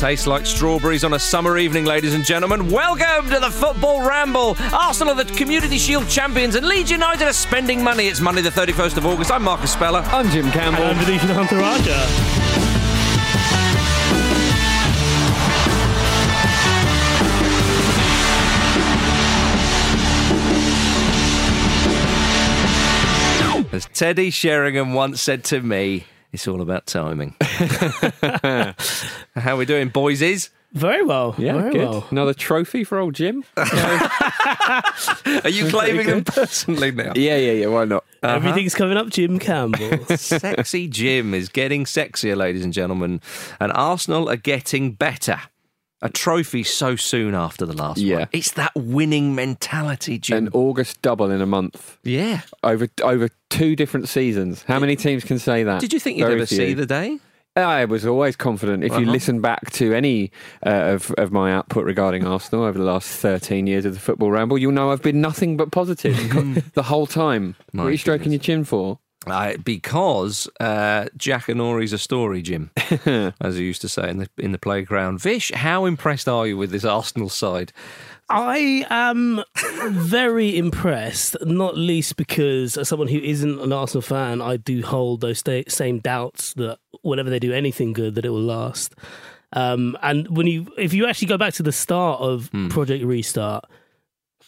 Tastes like strawberries on a summer evening, ladies and gentlemen. Welcome to the Football Ramble. Arsenal are the Community Shield champions and Leeds United are spending money. It's Monday, the 31st of August. I'm Marcus Speller. I'm Jim Campbell. And I'm Vithushan Ehantharajah. As Teddy Sheringham once said to me, it's all about timing. How we doing, boys? Is Very well. yeah, very good. well. Another trophy for old Jim. are you claiming them personally now? yeah, yeah, yeah. Why not? Uh-huh. Everything's coming up, Jim Campbell. Sexy Jim is getting sexier, ladies and gentlemen, and Arsenal are getting better. A trophy so soon after the last Yeah. one. It's that winning mentality, Jim. An August double in a month yeah. over over two different seasons. How many teams can say that? Did you think you'd Very ever few. see the day? I was always confident. If you Uh-huh. listen back to any uh, of, of my output regarding Arsenal over the last 13 years of the Football Ramble, you'll know I've been nothing but positive the whole time. My what are you stroking goodness. your chin for? Uh, because uh, Jackanory's a story, Jim, as he used to say in the in the playground. Vish, how impressed are you with this Arsenal side? I am very impressed, not least because as someone who isn't an Arsenal fan, I do hold those sta- same doubts that whenever they do anything good, that it will last. Um, and when you, if you actually go back to the start of Hmm. Project Restart,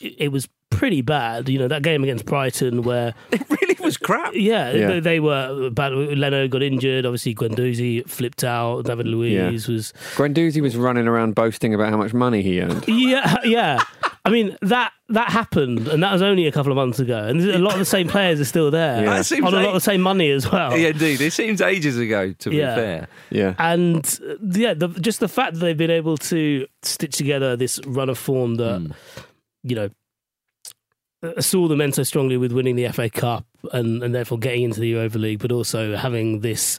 it, it was pretty bad. You know that game against Brighton where It really was crap. Yeah, Yeah. They, they were bad. Leno got injured. Obviously, Guendouzi flipped out. David Luiz was. Guendouzi was running around boasting about how much money he earned. Yeah, yeah. I mean that that happened, and that was only a couple of months ago. And a lot of the same players are still there Yeah. That seems on a lot of the same money as well. Yeah, indeed. It seems ages ago, to be Yeah. fair. Yeah. And uh, yeah, the, just the fact that they've been able to stitch together this run of form that Hmm. you know saw them end so strongly with winning the FA Cup and and therefore getting into the Europa League, but also having this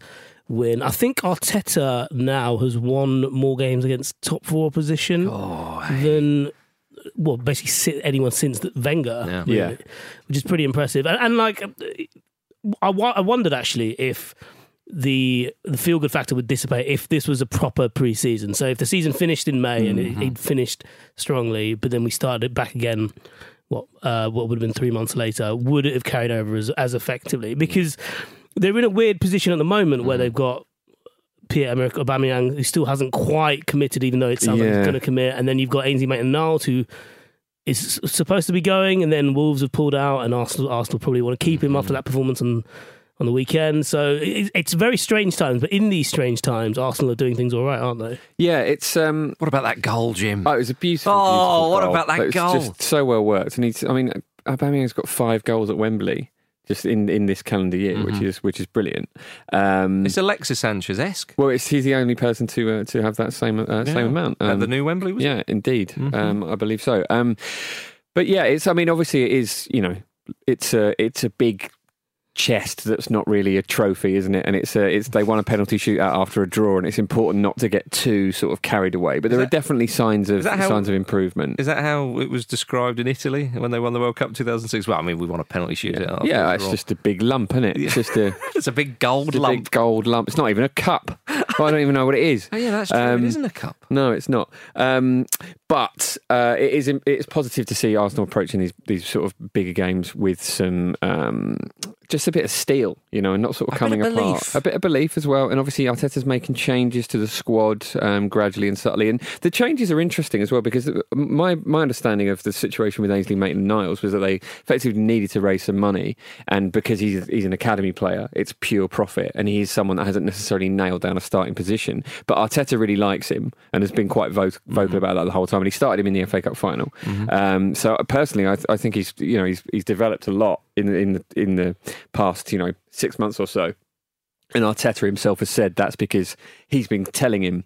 win. I think Arteta now has won more games against top four opposition Oh, than well, basically si- anyone since the- Wenger, Yeah. really, Yeah. which is pretty impressive. And, and like, I, I wondered actually if the the feel good factor would dissipate if this was a proper pre-season. So if the season finished in May and it, mm-hmm. it finished strongly, but then we started it back again. What uh, what would have been three months later? Would it have carried over as, as effectively? Because they're in a weird position at the moment where they've got Pierre-Emerick Aubameyang, who still hasn't quite committed, even though it sounds like Yeah. he's going to commit. And then you've got Ainsley Maitland-Niles, who is supposed to be going, and then Wolves have pulled out, and Arsenal, Arsenal probably want to keep him after that performance on on the weekend. So it's very strange times. But in these strange times, Arsenal are doing things all right, aren't they? Yeah, it's um What about that goal, Jim? oh, it was a beautiful, Oh, beautiful what goal, about that but it's goal? Just so well worked, and he's. I mean, Aubameyang's got five goals at Wembley just in, in this calendar year, which is which is brilliant. Um, It's Alexis Sanchez esque. well, it's, he's the only person to uh, to have that same uh, same amount. At Um, the new Wembley, was it? yeah, indeed. Um, I believe so. Um, but yeah, it's. I mean, obviously, it is. You know, it's a it's a big chest that's not really a trophy, isn't it? And it's a, it's they won a penalty shootout after a draw, and it's important not to get too sort of carried away. But there that- are definitely signs of how- signs of improvement. Is that how it was described in Italy when they won the World Cup 2006? Well, I mean, we won a penalty shootout. after yeah, the it's just a big lump, isn't it? It's just a, it's a big gold a lump. big gold lump. It's not even a cup. I don't even know what it is. Oh, yeah, that's true. Um, it isn't a cup. No, it's not. Um, but uh, it is. It's positive to see Arsenal approaching these these sort of bigger games with some um, just a bit of steel, you know, and not sort of A coming apart. A bit of belief as well. And obviously, Arteta's making changes to the squad um, gradually and subtly. And the changes are interesting as well because my my understanding of the situation with Ainsley Maitland Niles was that they effectively needed to raise some money, and because he's he's an academy player, it's pure profit, and he's someone that hasn't necessarily nailed down a starting position. But Arteta really likes him and has been quite vocal, vocal about that the whole time. And he started him in the FA Cup final. Um, so personally, I, I think he's you know he's he's developed a lot in the, in the, in the past you know six months or so. And Arteta himself has said that's because he's been telling him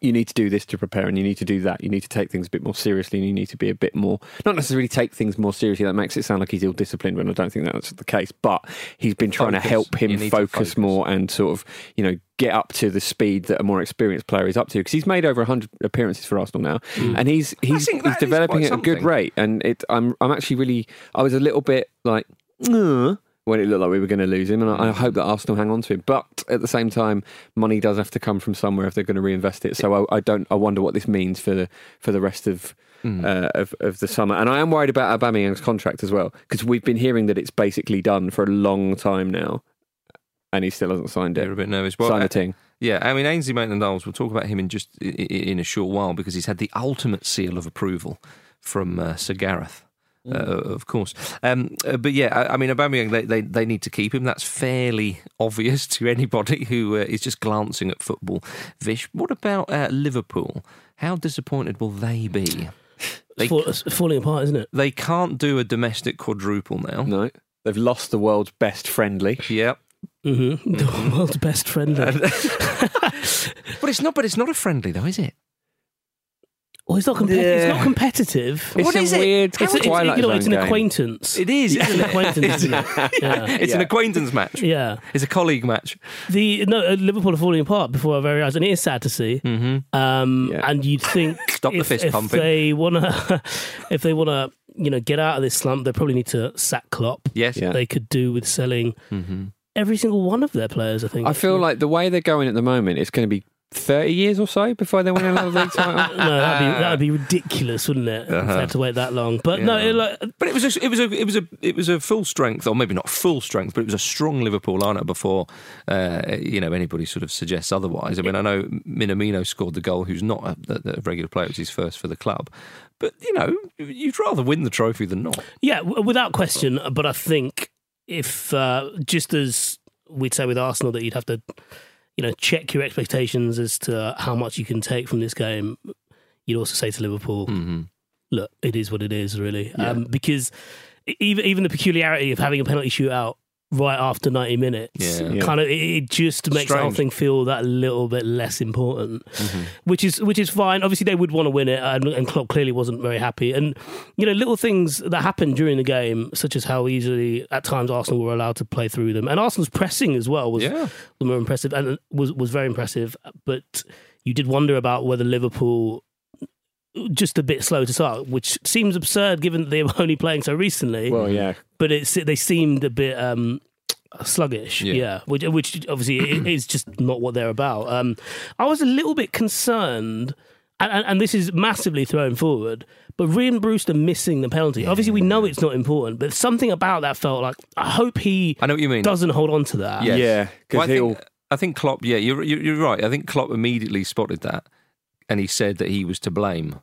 you need to do this to prepare and you need to do that. You need to take things a bit more seriously and you need to be a bit more, not necessarily take things more seriously. That makes it sound like he's ill disciplined when I don't think that's the case. But he's been trying Focus. to help him focus, focus. more and sort of, you know, get up to the speed that a more experienced player is up to. Because he's made over 100 appearances for Arsenal now and he's, he's, he's developing at a good rate. And it, I'm, I'm actually really, I was a little bit like, "Uh," when it looked like we were going to lose him, and I, I hope that Arsenal hang on to him. But at the same time, money does have to come from somewhere if they're going to reinvest it. So I, I don't. I wonder what this means for the for the rest of. Uh, of, of the summer, and I am worried about Aubameyang's contract as well because we've been hearing that it's basically done for a long time now, and he still hasn't signed it. You're a bit nervous. Well, Sign uh, a ting. Yeah, I mean Ainsley Maitland-Niles. We'll talk about him in just in a short while because he's had the ultimate seal of approval from uh, Sir Gareth. Uh, of course, um, uh, but yeah, I, I mean, Aubameyang, they, they they need to keep him. That's fairly obvious to anybody who uh, is just glancing at football. Vish, what about uh, Liverpool? How disappointed will they be? They, Fall, it's falling apart, isn't it? they can't do a domestic quadruple now. No, they've lost the world's best friendly. Yep, Mm-hmm. The world's best friend. but it's not. But it's not a friendly though, is it? Well, it's not, compe- it's not competitive. It's What a is it? weird It's, it's, Twilight you know, it's Zone an game. acquaintance. It is. It's isn't an it? acquaintance, It's- isn't it? Yeah. It's an acquaintance match. Yeah. It's a colleague match. The no uh, Liverpool are falling apart before our very eyes, and it is sad to see. Mm-hmm. Um, Yeah. And you'd think Stop the if, fist if pumping. they wanna, if they wanna, you know, get out of this slump, they probably need to sack Klopp. Yes. Yeah. They could do with selling Mm-hmm. every single one of their players. I think. I feel like the way they're going at the moment, it's going to be 30 years or so before they win another league title. no, that'd be that'd be ridiculous, wouldn't it? Uh-huh. they had to wait that long. But no, it, like, But it was a, it was a it was a it was a full strength, or maybe not full strength, but it was a strong Liverpool lineup before uh, you know anybody sort of suggests otherwise. I mean, I know Minamino scored the goal, who's not a, a regular player; it was his first for the club. But you know, you'd rather win the trophy than not. Yeah, w- without question. But I think if uh, just as we'd say with Arsenal that you'd have to, you know, check your expectations as to how much you can take from this game, you'd also say to Liverpool, Mm-hmm. look, it is what it is, really, um, because even even the peculiarity of having a penalty shootout right after 90 minutes Yeah. Yeah. kind of it, it just makes the whole Strange. thing feel that little bit less important Mm-hmm. which is which is fine obviously they would want to win it and, and Klopp clearly wasn't very happy and you know little things that happened during the game such as how easily at times Arsenal were allowed to play through them and Arsenal's pressing as well was Yeah. was more impressive and was was very impressive but you did wonder about whether Liverpool just a bit slow to start, which seems absurd given that they were only playing so recently well, yeah. but it's they seemed a bit um, sluggish. Yeah. Yeah, which which obviously is just not what they're about. Um, I was a little bit concerned. And, and, and this is massively thrown forward, but Rhian Brewster missing the penalty. Obviously, we know it's not important, but something about that felt like I hope he I know what you mean. doesn't hold on to that. Yes. Yeah, Well, I think, I think Klopp. Yeah, you're, you're you're right. I think Klopp immediately spotted that, and he said that he was to blame.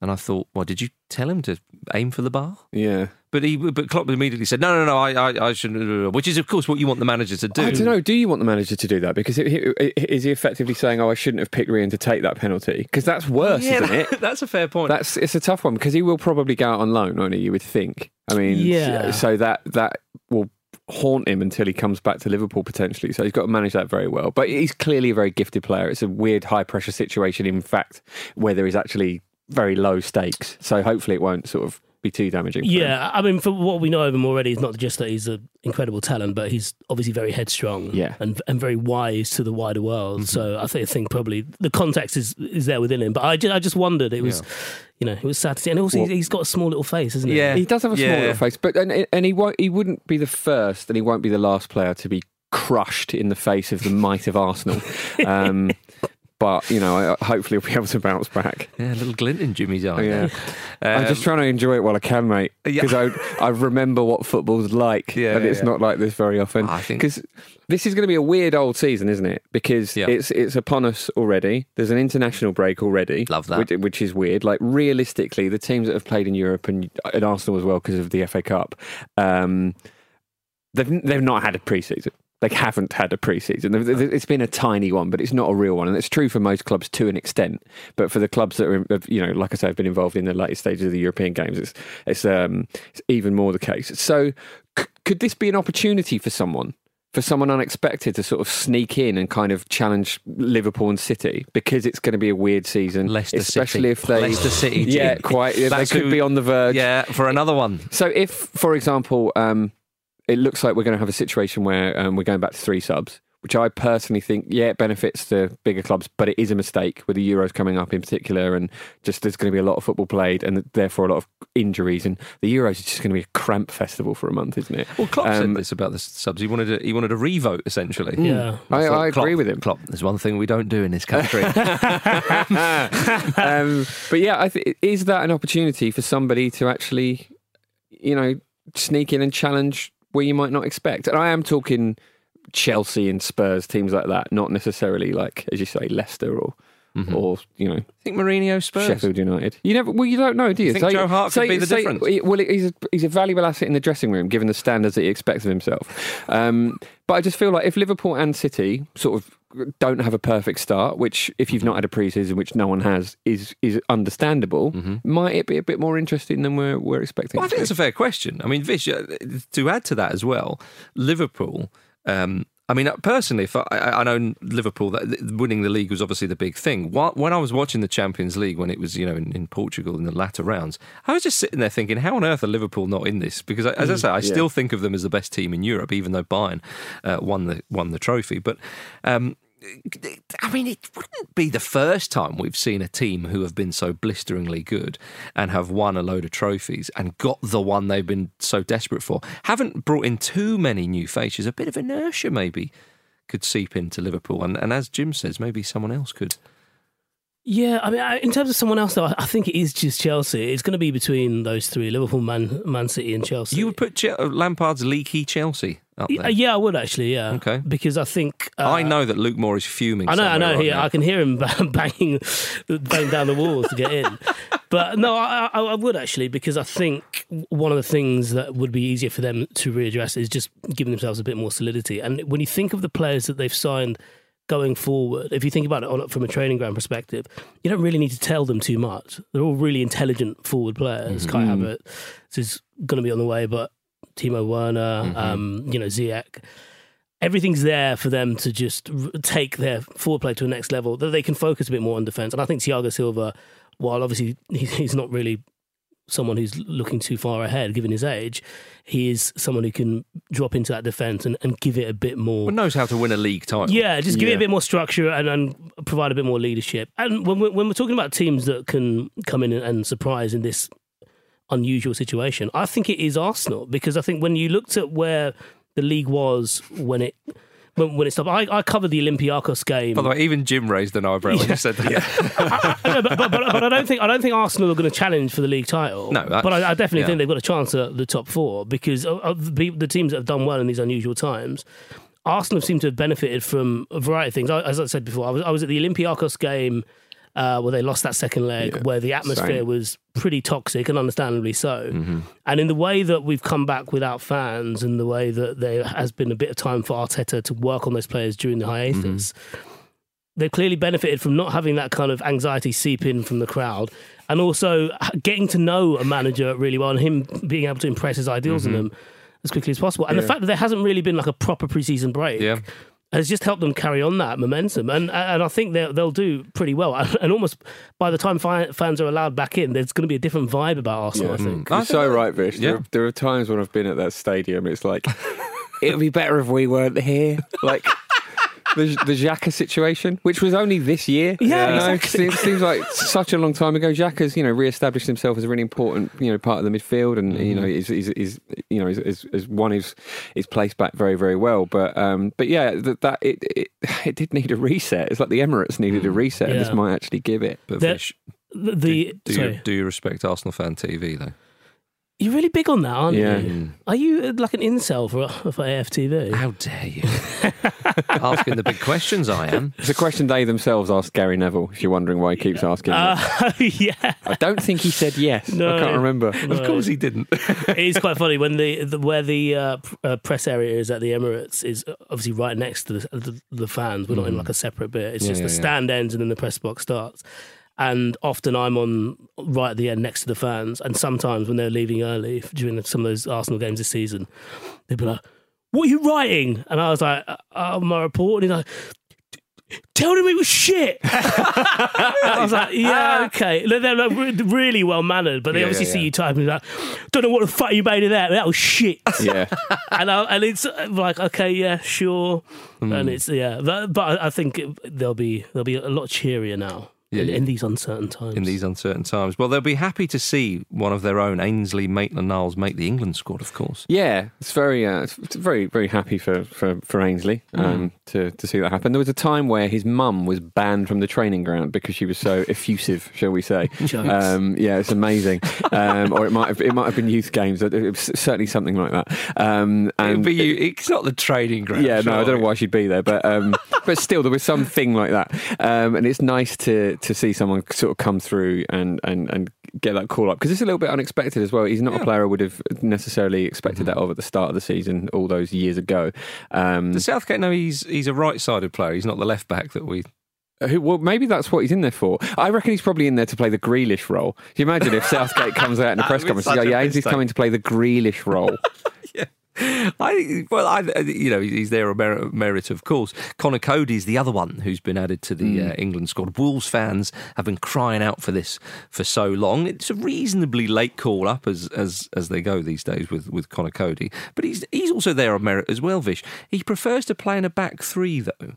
And I thought, well, did you tell him to aim for the bar? Yeah. But he, but Klopp immediately said, no, no, no, I, I, I shouldn't. Which is, of course, what you want the manager to do. I don't know. Do you want the manager to do that? Because it, it, is he effectively saying, "Oh, I shouldn't have picked Rhian to take that penalty"? Because that's worse, Yeah, isn't it? that's a fair point. That's it's a tough one because he will probably go out on loan, won't? You would think. I mean, Yeah. So that that will haunt him until he comes back to Liverpool potentially. So he's got to manage that very well. But he's clearly a very gifted player. It's a weird high pressure situation, in fact, where there is actually very low stakes. So hopefully it won't sort of be too damaging. for him. Yeah, I mean, for what we know of him already, it's not just that he's an incredible talent, but he's obviously very headstrong Yeah. and and very wise to the wider world. So I think, I think probably the context is is there within him. But I just, I just wondered, it was, you know, it was sad to see. And also, Well- he's got a small little face, isn't he? Yeah. He does have a small Yeah. little face, but and, and he won't. He wouldn't be the first, and he won't be the last player to be crushed in the face of the might of Arsenal. Um, but you know, I- hopefully, we'll be able to bounce back. yeah, a little glint in Jimmy's eye. Yeah, there. I'm just Um, trying to enjoy it while I can, mate. Yeah. Because I I remember what football's like, Yeah, and it's yeah. not like this very often. I think- because this is going to be a weird old season, isn't it? Because Yeah. it's it's upon us already. There's an international break already. Love that. which, which is weird. Like realistically, the teams that have played in Europe and, and Arsenal as well because of the FA Cup, um, they've they've not had a preseason. They haven't had a preseason. It's been a tiny one, but it's not a real one, and it's true for most clubs to an extent. But for the clubs that are, you know, like I say, have been involved in the later stages of the European games, it's it's, um, it's even more the case. So, c- could this be an opportunity for someone? For someone unexpected to sort of sneak in and kind of challenge Liverpool and City because it's going to be a weird season, Leicester especially City. if they Leicester City yeah, quite. They could who- be on the verge. yeah, for another one. So if, for example, um, it looks like we're going to have a situation where um, we're going back to three subs, which I personally think, yeah, it benefits the bigger clubs, but it is a mistake with the Euros coming up in particular, and just there's going to be a lot of football played, and therefore a lot of injuries, and the Euros is just going to be a cramp festival for a month, isn't it? Well, Klopp Um, said this about the subs. He wanted a, he wanted a revote essentially. Yeah. I, thought I Klopp- agree with him. Klopp, there's one thing we don't do in this country. um, but yeah, I th- is that an opportunity for somebody to actually, you know, sneak in and challenge where you might not expect? And I am talking Chelsea and Spurs, teams like that, not necessarily like, as you say, Leicester or. Or you know I think Mourinho Spurs. Sheffield United. You never, well, you don't know, do you? think Joe Hart could be the difference? Well, he's a, he's a valuable asset in the dressing room, given the standards that he expects of himself. Um, but I just feel like if Liverpool and City sort of don't have a perfect start, which if you've not had a pre-season, which no one has, is is understandable. Might it be a bit more interesting than we're we're expecting? Well, I think that's a fair question. I mean, Vish, uh, to add to that as well, Liverpool. Um, I mean, personally, if I, I I know Liverpool, that winning the league was obviously the big thing. When I was watching the Champions League, when it was you know in, in Portugal in the latter rounds, I was just sitting there thinking, how on earth are Liverpool not in this? Because as I say, I still think of them as the best team in Europe, even though Bayern uh, won the won the trophy. But um, I mean, it wouldn't be the first time we've seen a team who have been so blisteringly good and have won a load of trophies and got the one they've been so desperate for. Haven't brought in too many new faces. A bit of inertia maybe could seep into Liverpool. And, and as Jim says, maybe someone else could. Yeah, I mean, I- in terms of someone else, though, I- I think it is just Chelsea. It's going to be between those three: Liverpool, Man, Man City, and Chelsea. You would put Che- Lampard's leaky Chelsea up yeah, there. yeah, I would actually. Yeah, Okay. because I think uh, I know that Luke Moore is fuming. I know, I know. right He. I can hear him banging, banging down the walls to get in. But no, I, I, I would actually because I think one of the things that would be easier for them to readdress is just giving themselves a bit more solidity. And when you think of the players that they've signed going forward, if you think about it on, from a training ground perspective, you don't really need to tell them too much. They're all really intelligent forward players. Mm-hmm. Kai mm-hmm. Havertz is going to be on the way, but Timo Werner, mm-hmm. um, you know, Ziyech everything's there for them to just take their forward play to the next level. That they can focus a bit more on defense. And I think Thiago Silva, while obviously he's not really someone who's looking too far ahead given his age, he is someone who can drop into that defense and, and give it a bit more. Well, knows how to win a league title. Yeah, just give it a bit more structure and, and provide a bit more leadership. And when we're, when we're talking about teams that can come in and surprise in this unusual situation, I think it is Arsenal because I think when you looked at where the league was when it when, when it stopped, I, I covered the Olympiacos game. By the way, even Jim raised an eyebrow when you said that. No, but, but, but, but I don't think I don't think Arsenal are going to challenge for the league title. No, that's- but I, I definitely yeah. think they've got a chance at the top four because of, of the, the teams that have done well in these unusual times. Arsenal seem to have benefited from a variety of things. I, as I said before, I was, I was at the Olympiacos game uh, where they lost that second leg, Yeah, where the atmosphere same. was pretty toxic and understandably so. Mm-hmm. And in the way that we've come back without fans, and the way that there has been a bit of time for Arteta to work on those players during the hiatus, they've clearly benefited from not having that kind of anxiety seep in from the crowd, and also getting to know a manager really well, and him being able to impress his ideals on them as quickly as possible. And the fact that there hasn't really been like a proper preseason break Yeah. Has just helped them carry on that momentum, and and I think they'll they'll do pretty well. And almost by the time fans are allowed back in, there's going to be a different vibe about Arsenal. I think. Mm. You're so right, Vish. yeah. There, there are times when I've been at that stadium. It's like it would be better if we weren't here. Like the the Xhaka situation, which was only this year. Yeah, You know, exactly. It seems like such a long time ago. Xhaka's you know re-established himself as a really important you know part of the midfield, and you know is is is you know is, is, is won his his place back very very well. But um but yeah, that, that it, it it did need a reset. It's like the Emirates needed a reset. and This might actually give it. But The- The, do, sorry, you, do you respect Arsenal fan TV, though? You're really big on that, aren't Yeah. you? Are you uh, like an incel for for AFTV? How dare you? Asking the big questions, I am. It's a question they themselves asked Gary Neville. If you're wondering why he keeps asking. Uh, yeah, I don't think he said yes. No. I can't remember. Of course he didn't. it is quite funny when the, the where the uh, uh, press area is at the Emirates is obviously right next to the, the, the fans. We're not in like a separate bit. It's Mm. Yeah, just yeah, the yeah. stand ends and then the press box starts. And often I'm on right at the end next to the fans. And sometimes when they're leaving early during some of those Arsenal games this season, they'd be like, "What are you writing?" And I was like, "Uh, "I'm a report." And he's like. Tell him it was shit. I was like, yeah, okay. They're, they're like really well mannered, but they Yeah, obviously yeah, see yeah. you typing like, don't know what the fuck you made of that. That was shit. Yeah. and I, and it's uh, like, okay, yeah, sure. Hmm. And it's yeah, but, but I think it, they'll be they'll be a lot cheerier now Yeah, in, in these uncertain times. in these uncertain times. Well, they'll be happy to see one of their own, Ainsley Maitland Niles, make the England squad, of course. Yeah, it's very, uh, it's very, very happy for for, for Ainsley um, to to see that happen. There was a time where his mum was banned from the training ground because she was so effusive, shall we say? Jokes. Um, yeah, it's amazing. Um, or it might have it might have been youth games. It was certainly something like that. Um, and but you, it's not the training ground. yeah, no, I don't know why she'd be there, but um, but still, there was something like that, um, and it's nice to to see someone sort of come through and and and get that call up because it's a little bit unexpected as well. He's not Yeah. Mm-hmm. a player I would have necessarily expected that of at the start of the season all those years ago. Um, Does Southgate know he's he's a right-sided player? He's not the left back that we. who, well, maybe that's what he's in there for. I reckon he's probably in there to play the Grealish role. Can you imagine if Southgate comes out in a press That would be conference and goes, yeah, mistake. coming to play the Grealish role. I well, I you know he's there a merit, merit of course. Conor Coady's the other one who's been added to the uh, England squad. Wolves fans have been crying out for this for so long. It's a reasonably late call up as as as they go these days with with Conor Coady, but he's he's also there on merit as well. Vish he prefers to play in a back three though.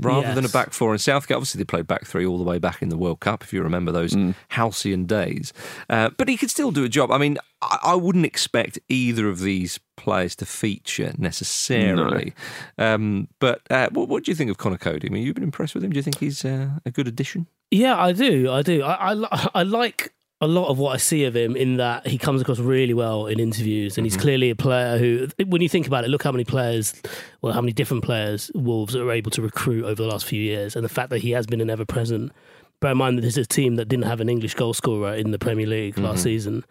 Rather than a back four, and Southgate obviously they played back three all the way back in the World Cup, if you remember those halcyon days. Uh, but he could still do a job. I mean, I, I wouldn't expect either of these players to feature necessarily. Um, but uh, what, what do you think of Conor Coady? I mean, you've been impressed with him. Do you think he's uh, a good addition? Yeah, I do. I do. I, I, I like a lot of what I see of him in that he comes across really well in interviews, and he's mm-hmm. clearly a player who, when you think about it, look how many players, well, how many different players Wolves are able to recruit over the last few years, and the fact that he has been an ever present. Bear in mind that this is a team that didn't have an English goal scorer in the Premier League last mm-hmm. season.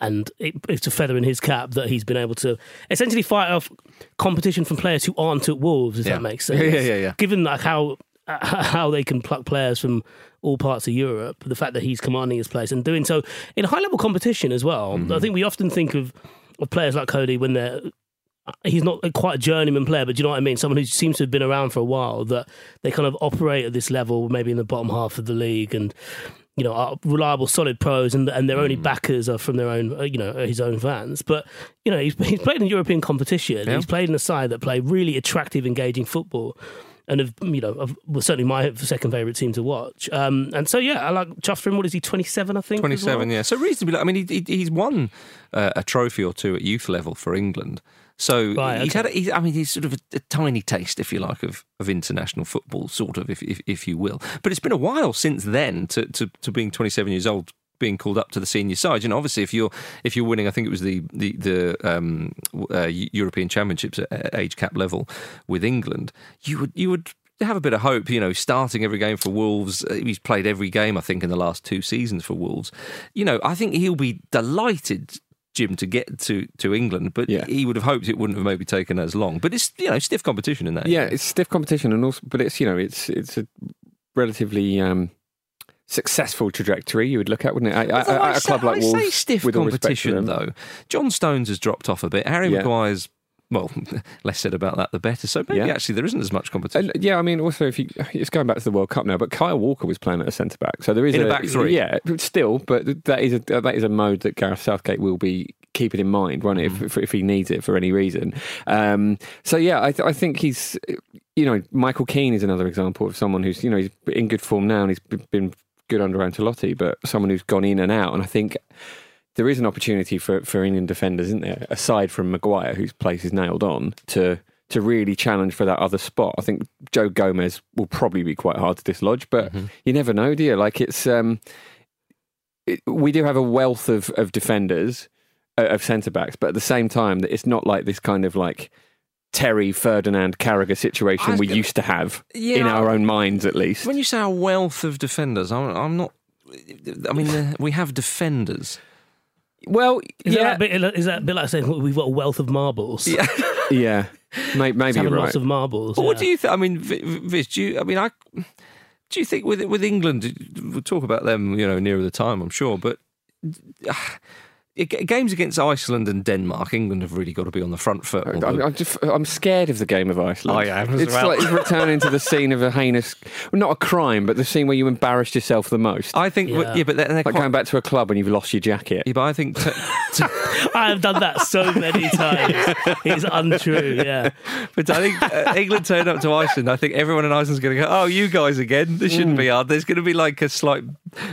And it, it's a feather in his cap that he's been able to essentially fight off competition from players who aren't at Wolves, if Yeah. that makes sense. Yeah, yeah, yeah. yeah. Given like how how they can pluck players from all parts of Europe, the fact that he's commanding his place and doing so in high level competition as well. Mm-hmm. I think we often think of, of players like Coady when they're he's not quite a journeyman player, but do you know what I mean? Someone who seems to have been around for a while that they kind of operate at this level, maybe in the bottom half of the league, and you know are reliable, solid pros, and and their only Mm. backers are from their own, uh, you know, his own fans. But you know, he's he's played in European competition. Yeah. He's played in a side that play really attractive, engaging football. And have, you know, of- was certainly my second favourite team to watch. Um, and so, yeah, I like him. What is he, 27, I think? as well? 27, yeah. So reasonably, I mean, he, he, he's won uh, a trophy or two at youth level for England. So Right, he's okay. had, a, he's, I mean, he's sort of a, a tiny taste, if you like, of, of international football, sort of, if, if if you will. But it's been a while since then to, to, to being 27 years old, being called up to the senior side. You know, obviously, if you're if you're winning, I think it was the the the um, uh, European Championships at age cap level with England, you would you would have a bit of hope, you know, starting every game for Wolves. Uh, He's played every game, I think, in the last two seasons for Wolves. You know, I think he'll be delighted. Jim to get to, to England, but Yeah. he would have hoped it wouldn't have maybe taken as long. But it's you know stiff competition in that. Yeah, it's stiff competition, and also, but it's you know, it's it's a relatively um, successful trajectory you would look at, wouldn't it? At, at- at a say- club like I Wolves, say stiff with all respect to competition though. John Stones has dropped off a bit. Harry Yeah. Maguire's well, less said about that the better. So maybe Yeah. actually there isn't as much competition. And yeah, I mean, also if you, it's going back to the World Cup now, but Kyle Walker was playing at a centre back, so there is In a back three. Yeah, still, but that is a that is a mode that Gareth Southgate will be keeping in mind, won't it, Mm-hmm. if, if he needs it for any reason. Um, so yeah, I, th- I think he's, you know, Michael Keane is another example of someone who's, you know, he's in good form now and he's been good under Ancelotti, but someone who's gone in and out, and I think. There is an opportunity for, for England defenders, isn't there? Aside from Maguire, whose place is nailed on, to to really challenge for that other spot. I think Joe Gomez will probably be quite hard to dislodge, but you never know, do you? Like it's um, it, we do have a wealth of of defenders uh, of centre backs, but at the same time, that it's not like this kind of like Terry Ferdinand Carragher situation we gonna- used to have Yeah, in our own minds, at least. when you say a wealth of defenders, I'm, I'm not. I mean, uh, we have defenders. Well, Is, yeah, that a bit, is that a bit like saying we've got a wealth of marbles? Yeah. yeah, May- maybe having you're lots right. of marbles. But what do you think? I mean, Vi- Vi- Viz, do you? I mean, I. Do you think with with England? We'll talk about them, you know, nearer the time, I'm sure. But G- Games against Iceland and Denmark, England have really got to be on the front foot. I'm, I'm, just, I'm scared of the game of Iceland. I am as It's well. like returning to the scene of a heinous, well, not a crime, but the scene where you embarrassed yourself the most. I think, yeah, Yeah. but they're, they're like quite, going back to a club when you've lost your jacket. yeah, but I think t- t- I have done that so many times. It's untrue. Yeah. But I think uh, England turned up to Iceland. I think everyone in Iceland's going to go, "Oh, you guys again? This shouldn't be hard." There's going to be like a slight.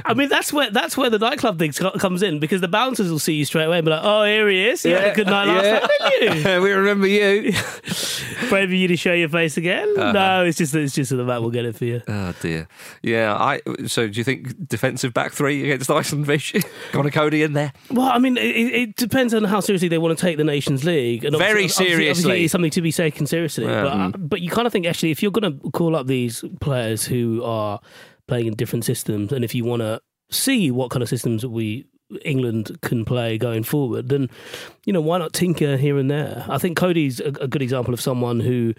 I mean, that's where that's where the nightclub thing comes in because the bouncers will see you straight away and be like, "Oh, here he is. You had a good night last yeah. night, didn't you? we remember you. Brave of you to show your face again." Uh-huh. No, it's just it's just that the Matt will get it for you. Oh dear. Yeah. I. So do you think defensive back three against Iceland? Vish. Got a Coady in there. Well, I mean, it, it depends on how seriously they want to take the Nations League. And Very obviously- seriously. obviously it's something to be taken seriously. Yeah. But, uh, but you kind of think actually, if you're going to call up these players who are playing in different systems, and if you want to see what kind of systems we England can play going forward, then you know why not tinker here and there? I think Coady's a, a good example of someone who.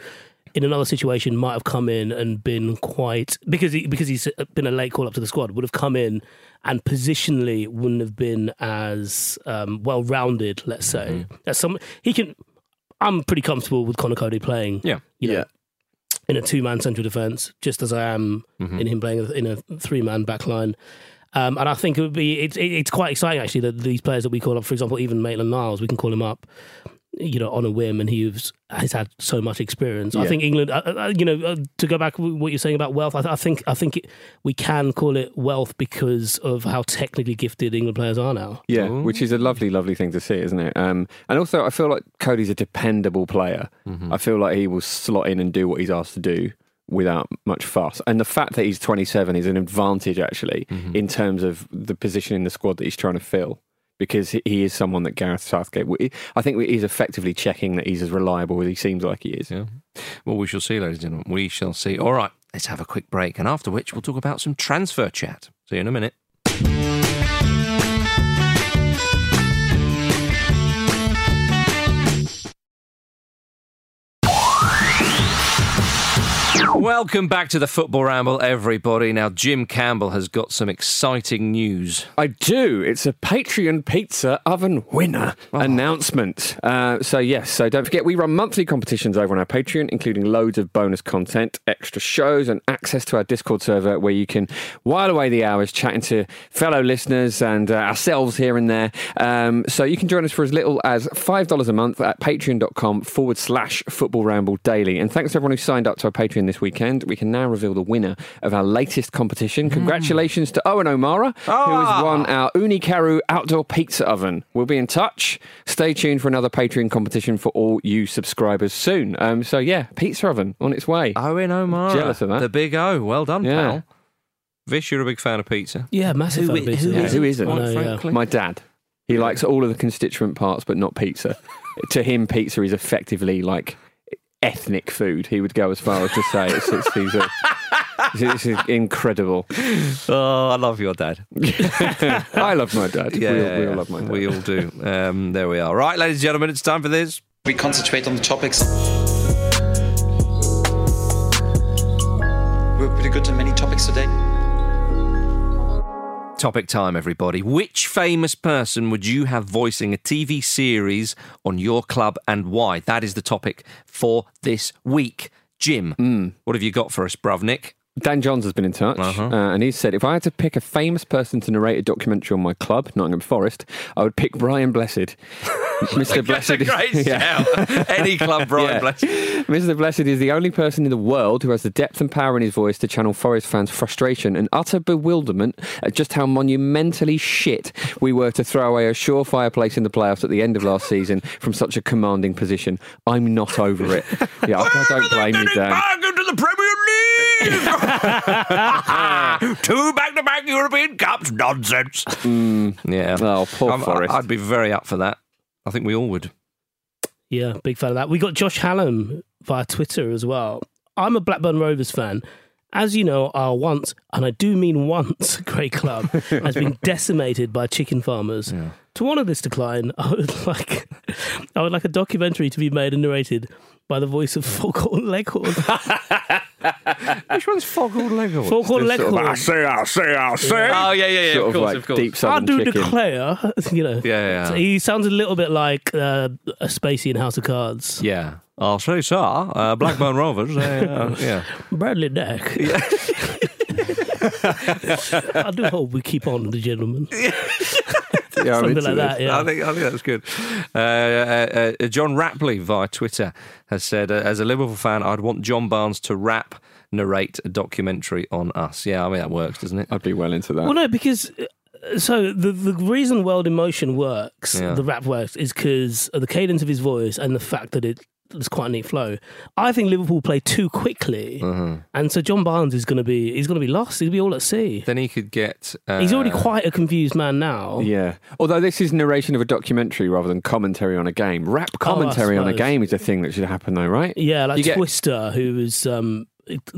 In another situation, might have come in and been quite because he, because he's been a late call up to the squad. Would have come in and positionally wouldn't have been as um, well rounded. Let's say as some he can. I'm pretty comfortable with Conor Coady playing. Yeah. you know, Yeah. in a two man central defence, just as I am in him playing in a three man back line. Um, and I think it would be it's it, it's quite exciting actually that these players that we call up, for example, even Maitland Niles, we can call him up, you know, on a whim, and he's has had so much experience. I think England, uh, uh, you know, uh, to go back to what you're saying about wealth, I, th- I think I think it, we can call it wealth because of how technically gifted England players are now. Yeah, Ooh. which is a lovely, lovely thing to see, isn't it? Um, and also, I feel like Coady's a dependable player. I feel like he will slot in and do what he's asked to do without much fuss. And the fact that he's 27 is an advantage, actually, mm-hmm. in terms of the position in the squad that he's trying to fill. Because he- he is someone that Gareth Southgate, I think he's effectively checking that he's as reliable as he seems like he is. Yeah. Well, we shall see, ladies and gentlemen. We shall see. All right. Let's have a quick break, and after which we'll talk about some transfer chat. See you in a minute. Welcome back to the Football Ramble, everybody. Now, Jim Campbell has got some exciting news. I do. It's a Patreon pizza oven winner announcement. Uh, so, yes, so don't forget, we run monthly competitions over on our Patreon, including loads of bonus content, extra shows, and access to our Discord server where you can while away the hours chatting to fellow listeners and uh, ourselves here and there. Um, so, you can join us for as little as $5 a month at patreon.com forward slash football ramble daily. And thanks to everyone who signed up to our Patreon this weekend. We can now reveal the winner of our latest competition. Congratulations to Owen O'Mara, who has won our Ooni Karu outdoor pizza oven. We'll be in touch. Stay tuned for another Patreon competition for all you subscribers soon. Um, so yeah, pizza oven on its way. Owen O'Mara. Jealous of that. The big O. Well done, Yeah. pal. Vish, you're a big fan of pizza. Yeah, massive. Who fan of pizza. who Yeah, is who it, isn't? quite I know, yeah. frankly? My dad. He likes all of the constituent parts, but not pizza. to him, pizza is effectively like ethnic food. He would go as far as to say it's, it's, he's a, it's, it's incredible. Oh, I love your dad. I love my dad. Yeah, we, all, we all love my dad. We all do. Um, there we are. Right, ladies and gentlemen, it's time for this. We concentrate on the topics. We're pretty good on many topics today. Topic time, everybody. Which famous person would you have voicing a TV series on your club and why? That is the topic for this week. Jim, Hmm. what have you got for us, Brovnik? Dan Johns has been in touch, Uh-huh. uh, and he said, if I had to pick a famous person to narrate a documentary on my club, Nottingham Forest, I would pick Brian Blessed. Mr. Blessed, is- Yeah. Any club, Brian Yeah. Bless. Mr. Blessed is the only person in the world who has the depth and power in his voice to channel Forest fans' frustration and utter bewilderment at just how monumentally shit we were to throw away a surefire place in the playoffs at the end of last season from such a commanding position. I'm not over it. Yeah, I, I don't blame you, Dan. Back into the Premier League. Two back-to-back European Cups. Nonsense. Mm, yeah. Oh, poor I'm- Forest. I'd be very up for that. I think we all would. Yeah, big fan of that. We got Josh Hallam via Twitter as well. I'm a Blackburn Rovers fan. As you know, our once, and I do mean once, great club has been decimated by chicken farmers. To honour this decline, I would like I would like a documentary to be made and narrated by the voice of Foghorn Leghorn. Which one's Foghorn Leghorn? Foghorn Just sort of, Leghorn. I say, I say, I say. Oh yeah, yeah, yeah. Sort of of course, like of course. deep I do chicken. declare, you know. Yeah, yeah. So he sounds a little bit like uh, a Spacey in House of Cards. Yeah, I'll say so. Uh, Blackburn Rovers. uh, yeah. Bradley Deck. I do hope we keep on the gentleman. Yeah, I'm Something into like this. that, yeah. I think I think that's good. Uh, uh, uh, John Rapley via Twitter has said, uh, as a Liverpool fan, I'd want John Barnes to rap narrate a documentary on us. Yeah, I mean that works, doesn't it? I'd be well into that. Well, no, because uh, so the the reason World in Motion works, Yeah. the rap works, is because of the cadence of his voice and the fact that it. It's quite a neat flow. I think Liverpool play too quickly, Uh-huh. and so John Barnes is going to be he's going to be lost. He'll be all at sea. Then he could get. Uh, He's already quite a confused man now. Yeah. Although this is narration of a documentary rather than commentary on a game. Rap commentary on a game is a thing that should happen, though, right? Yeah, like You get- Twista, who has um,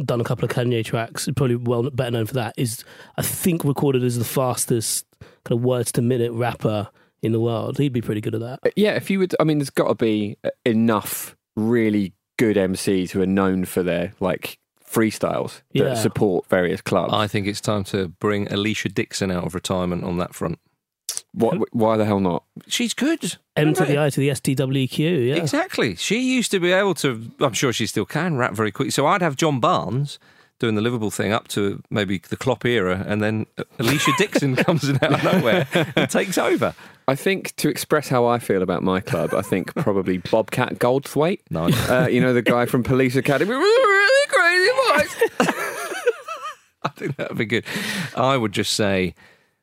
done a couple of Kanye tracks, probably well better known for that, is I think recorded as the fastest kind of words to minute rapper in the world. He'd be pretty good at that. Yeah. If you would, I mean, there's got to be enough really good MCs who are known for their like freestyles that Yeah. support various clubs. I think it's time to bring Alesha Dixon out of retirement on that front. What, why the hell not? She's good. M to the I to the STWQ, yeah. Exactly. She used to be able to, I'm sure she still can, rap very quick. So I'd have John Barnes doing the Liverpool thing up to maybe the Klopp era, and then Alesha Dixon comes in out of nowhere and takes over. I think to express how I feel about my club, I think probably Bobcat Goldthwait. Nice. Uh, you know, the guy from Police Academy. Really crazy voice. I think that would be good. I would just say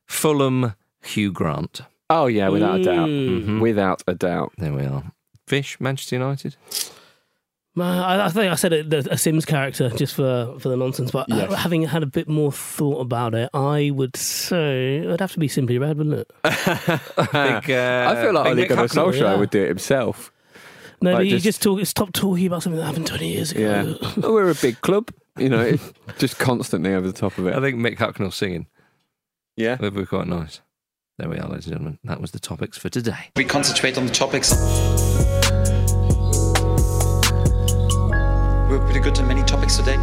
Fulham, Hugh Grant. Oh, yeah, without a doubt. Mm. Without a doubt. There we are. Vish, Manchester United. Man, I, I think I said it, the, a Sims character just for, for the nonsense, but uh, Yes. having had a bit more thought about it, I would say it would have to be Simply Red, wouldn't it? I think, uh, I feel like Big Ole Nick Gunnar Hucknall. Solskjaer yeah. would do it himself. No, Like but you just- just talk, stop talking about something that happened 20 years ago. Yeah. We're a big club. You know, just constantly over the top of it. I think Mick Hucknall singing Yeah. would be quite nice. There we are, ladies and gentlemen. That was the topics for today. We concentrate on the topics. We're pretty good in many topics today.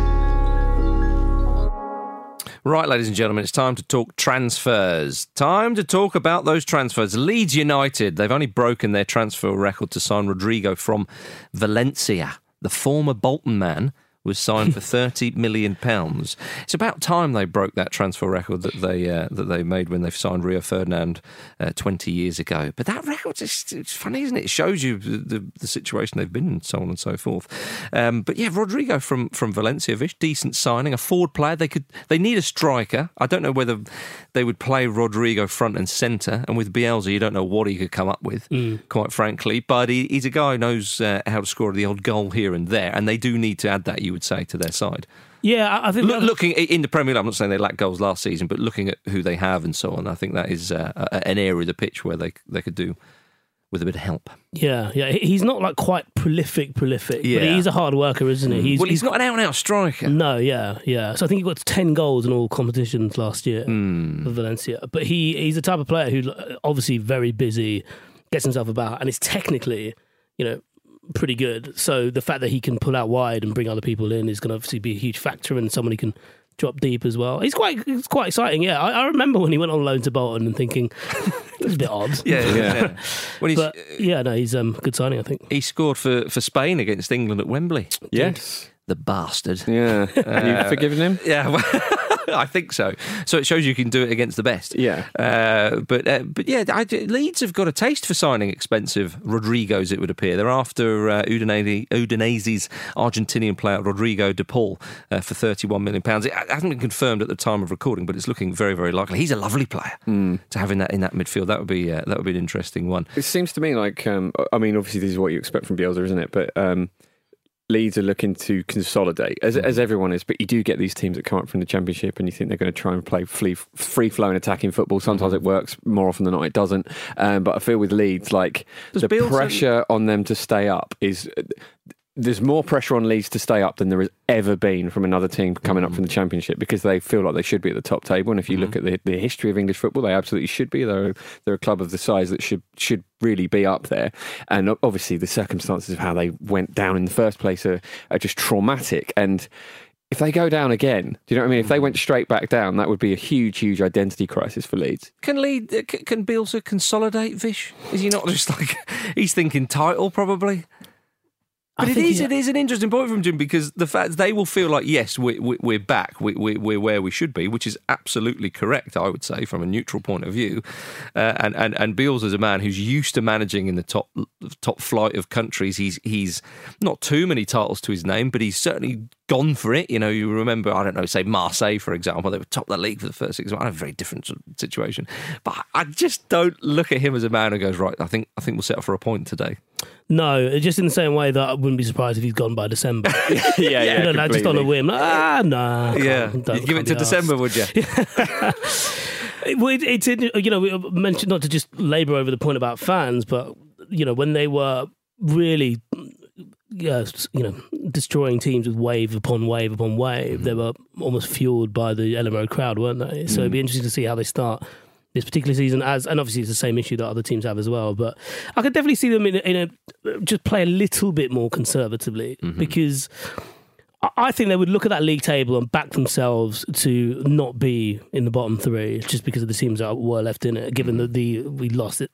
Right, ladies and gentlemen, it's time to talk transfers. Time to talk about those transfers. Leeds United, they've only broken their transfer record to sign Rodrigo from Valencia. The former Bolton man was signed for 30 million pounds. It's about time they broke that transfer record that they uh, that they made when they signed Rio Ferdinand uh, 20 years ago. But that record is it's funny, isn't it? It shows you the, the, the situation they've been in, so on and so forth. Um, but yeah, Rodrigo from from Valencia, Vish, decent signing, a forward player. They could they need a striker. I don't know whether they would play Rodrigo front and centre, and with Bielsa, you don't know what he could come up with, quite frankly. But he, he's a guy who knows uh, how to score the odd goal here and there, and they do need to add that. You would say to their side. Yeah, I, think Look, looking in the Premier League, I'm not saying they lack goals last season, but looking at who they have and so on, I think that is uh, an area of the pitch where they they could do with a bit of help. Yeah, yeah. He's not like quite prolific, prolific. Yeah. But he's a hard worker, isn't he? He's, well, he's not an out and out striker. No, yeah, yeah. So I think he got ten goals in all competitions last year Hmm. for Valencia. But he he's the type of player who uh, obviously very busy, gets himself about, and is technically, you know, pretty good. So the fact that he can pull out wide and bring other people in is going to obviously be a huge factor, and someone he can drop deep as well. He's quite it's quite exciting. Yeah, I, I remember when he went on loan to Bolton and thinking this is a bit odd. Yeah, yeah. Yeah. yeah. When he's, But yeah, no, he's um good signing. I think. he scored for, for Spain against England at Wembley. Yes. The bastard. Yeah. you forgiven him? Yeah, well, I think so. So it shows you can do it against the best. Yeah. Uh, but uh, but yeah, I, Leeds have got a taste for signing expensive Rodrigos. It would appear they're after uh, Udinese, Udinese's Argentinian player Rodrigo De Paul uh, for thirty-one million pounds. It hasn't been confirmed at the time of recording, but it's looking very very likely. He's a lovely player to have in that in that midfield. That would be uh, that would be an interesting one. It seems to me like, um, I mean, obviously this is what you expect from Bielsa, isn't it? But um, Leeds are looking to consolidate, as, as everyone is. But you do get these teams that come up from the Championship, and you think they're going to try and play free, free flowing attacking football. Sometimes it works, more often than not, it doesn't. Um, but I feel with Leeds, like Does the pressure on them to stay up is. There's more pressure on Leeds to stay up than there has ever been from another team coming up mm. from the Championship because they feel like they should be at the top table. And if you mm-hmm. look at the, the history of English football, they absolutely should be. They're, they're a club of the size that should should really be up there. And obviously, the circumstances of how they went down in the first place are, are just traumatic. And if they go down again, do you know what I mean? If they mm-hmm. went straight back down, that would be a huge, huge identity crisis for Leeds. Can Leeds, uh, can Bielsa consolidate Vish? Is he not just like he's thinking title probably? But I it is, it is an interesting point from Jim because the fact they will feel like yes we, we, we're back we, we, we're where we should be which is absolutely correct I would say from a neutral point of view. Uh, and and and Bielsa is a man who's used to managing in the top top flight of countries. He's he's not too many titles to his name but he's certainly gone for it you know you remember I don't know say Marseille for example they were top of the league for the first six months a very different situation but I just don't look at him as a man who goes right I think I think we'll settle for a point today No, just in the same way that I wouldn't be surprised if he's gone by December. yeah, yeah, You know, like, just on a whim. Like, ah, nah. yeah you'd give it to December arsed. would you It- well, it- it's in- you know we mentioned not to just labour over the point about fans, but you know when they were really yeah, you know destroying teams with wave upon wave upon wave, mm-hmm. they were almost fueled by the Elland Road crowd, weren't they? So it'd be mm-hmm. interesting to see how they start. This particular season, as and obviously it's the same issue that other teams have as well, but I could definitely see them in a, in a just play a little bit more conservatively mm-hmm. because I- think they would look at that league table and back themselves to not be in the bottom three just because of the teams that were left in it. Given that the we lost it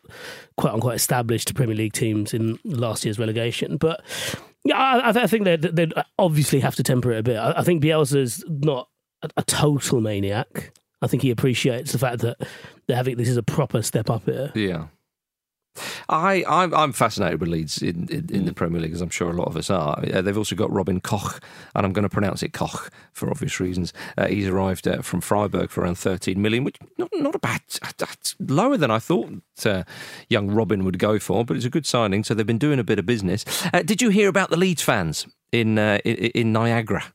quite unquite established Premier League teams in last year's relegation, but yeah, I, I I think they'd, they'd obviously have to temper it a bit. I, I think Bielsa's not a, a total maniac. I think he appreciates the fact that they're having this is a proper step up here. Yeah. I, I'm, I'm fascinated with Leeds in, in, in the Premier League, as I'm sure a lot of us are. Uh, they've also got Robin Koch, and I'm going to pronounce it Koch for obvious reasons. Uh, he's arrived uh, from Freiburg for around 13 million, which not, not a bad, that's lower than I thought uh, young Robin would go for, but it's a good signing. So they've been doing a bit of business. Uh, did you hear about the Leeds fans in uh, in, in Niagara?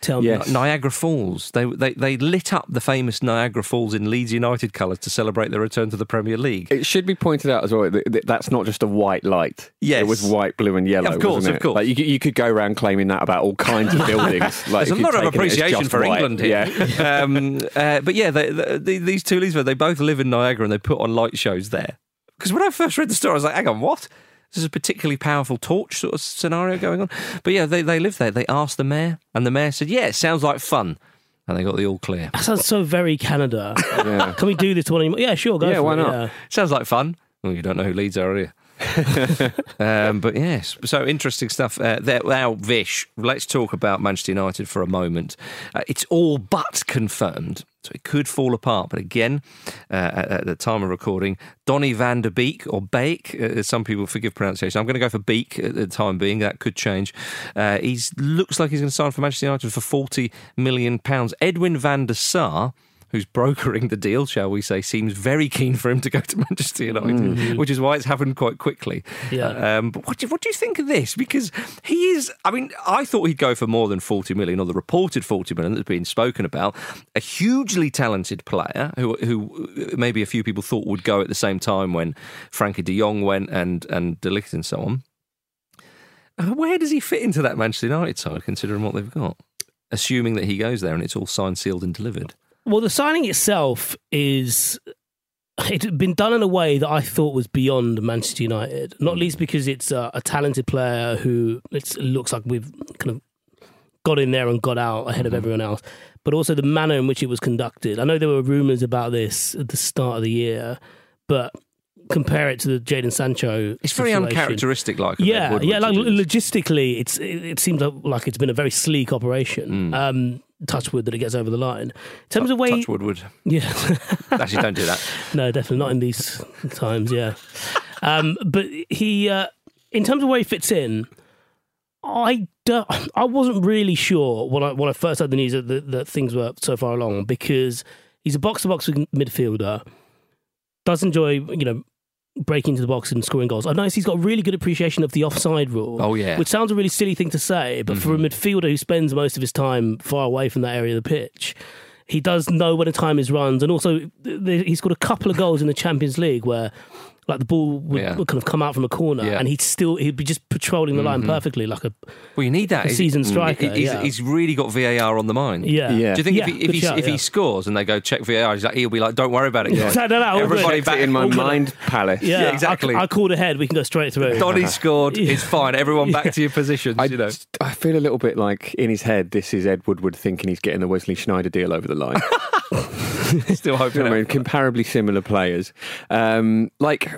Tell me, Niagara Falls. They, they they lit up the famous Niagara Falls in Leeds United colours to celebrate their return to the Premier League. It should be pointed out as well that that that's not just a white light. Yes. it was white, blue, and yellow. Of course, wasn't of course. Like you, could- you could go around claiming that about all kinds of buildings. Like There's a lot of taken it as appreciation for white. England here. Yeah. um, uh, but yeah, they, they, these two Leeds they both live in Niagara and they put on light shows there. Because when I first read the story, I was like, hang on, what? This is a particularly powerful torch sort of scenario going on. But yeah, they, they live there. They asked the mayor, and the mayor said, yeah, it sounds like fun. And they got the all clear. that sounds so very Canada. Yeah. Can we do this one? anymore? Yeah, sure, go Yeah, for why it, not? yeah. Sounds like fun. Well, you don't know who Leeds are, do you? um, but yes, so interesting stuff uh, there. Now, Vish, let's talk about Manchester United for a moment. Uh, it's all but confirmed, so it could fall apart. But again, uh, at, at the time of recording, Donny van der Beek or Beek, uh, some people forgive pronunciation. I'm going to go for Beek at the time being. That could change. Uh, he looks like he's going to sign for Manchester United for 40 million pounds. Edwin van der Sar who's brokering the deal, shall we say, seems very keen for him to go to Manchester United, which is why it's happened quite quickly. Yeah. Um, but what do, what do you think of this? Because he is, I mean, I thought he'd go for more than 40 million, or the reported 40 million that's been spoken about. A hugely talented player who, who maybe a few people thought would go at the same time when Frenkie de Jong went and, and De Ligt and so on. Uh, Where does he fit into that Manchester United side, considering what they've got? Assuming that he goes there and it's all signed, sealed, and delivered. Well, the signing itself is it had been done in a way that I thought was beyond Manchester United. Not hmm. least because it's a, a talented player who it's, it looks like we've kind of got in there and got out ahead of hmm. everyone else. But also the manner in which it was conducted. I know there were rumours about this at the start of the year, but compare it to the Jadon Sancho. It's very situation. uncharacteristic, like Yeah, yeah. Like logistically, it's it, it seems like, like it's been a very sleek operation. Hmm. Um, touch wood that it gets over the line. In terms of way, Touch Woodward. yeah, Actually, don't do that. no, definitely not in these times. Yeah, um, but he, uh, in terms of where he fits in, I don't, I wasn't really sure when I when I first heard the news that, that, that things were so far along because he's a box to box midfielder, does enjoy you know breaking into the box and scoring goals. I noticed he's got a really good appreciation of the offside rule. Oh, yeah. which sounds a really silly thing to say, but for a mm-hmm. midfielder who spends most of his time far away from that area of the pitch. He does know when to time is runs, and also he's got a couple of goals in the Champions League where Like the ball would, Yeah. would kind of come out from a corner, Yeah. and he'd still he'd be just patrolling the line mm-hmm. perfectly, like a Well, you need that. A He's- seasoned mm. striker, He's, yeah. he's really got VAR on the mind. yeah. Yeah. Do you think Yeah, if, he, if, he, shout, if yeah. he scores and they go check VAR, he's like, he'll be like, "Don't worry about it." Yeah. guys." No, no, no, Everybody back in my all good. mind palace. Yeah, Yeah, exactly. I, I called ahead. We can go straight through. Donny scored. Yeah. It's fine. Everyone back to your positions. I, you know. I feel a little bit like in his head, this is Ed Woodward thinking he's getting the Wesley Sneijder deal over the line. Still hoping. I mean, comparably similar players. Um, like,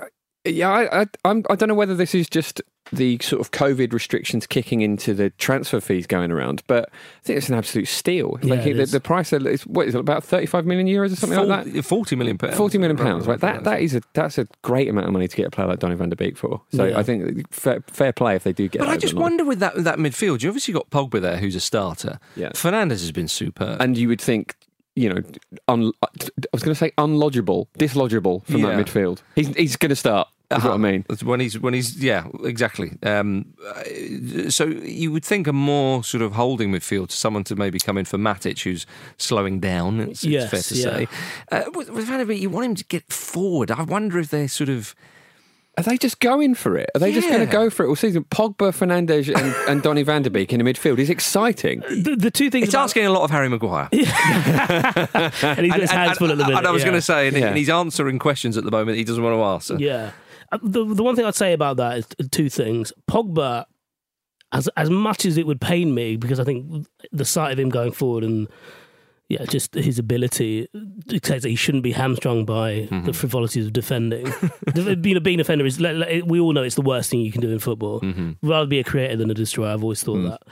yeah, I, I, I'm, I don't know whether this is just the sort of COVID restrictions kicking into the transfer fees going around, but I think it's an absolute steal. Yeah, like it the, is. the price is what is it about 35 million euros or something like that. 40 million pounds. 40 million pounds, right? That that is a that's a great amount of money to get a player like Donny van der Beek for. So Yeah. I think fair, fair play if they do get. But I just wonder with that that midfield, you obviously got Pogba there, who's a starter. Yeah. Fernandes has been superb. and you would think. You know, un, I was going to say unlodgeable, dislodgeable from Yeah. that midfield. He's he's going to start. Is what I Uh-huh. mean. When he's when he's yeah exactly. Um, uh, so you would think a more sort of holding midfield, someone to maybe come in for Matic, who's slowing down. It's, Yes, it's fair to yeah. say. Uh, with, with Van der Beek, you want him to get forward. I wonder if they're sort of Are they just going for it? Are they just going to go for it all season? Pogba, Fernandes, and, and Donny van der Beek in the midfield is exciting. The, the two things it's about, asking a lot of Harry Maguire. and he's got his hands full at the minute. and I was yeah. going to say, and, Yeah. and he's answering questions at the moment he doesn't want to answer. Yeah. Uh, The, the one thing I'd say about that is two things. Pogba, as as much as it would pain me, because I think the sight of him going forward and yeah, just his ability that he shouldn't be hamstrung by Mm-hmm. the frivolities of defending. Being a being defender is le- le- we all know it's the worst thing you can do in football. Mm-hmm. Rather be a creator than a destroyer. I've always thought Mm. that.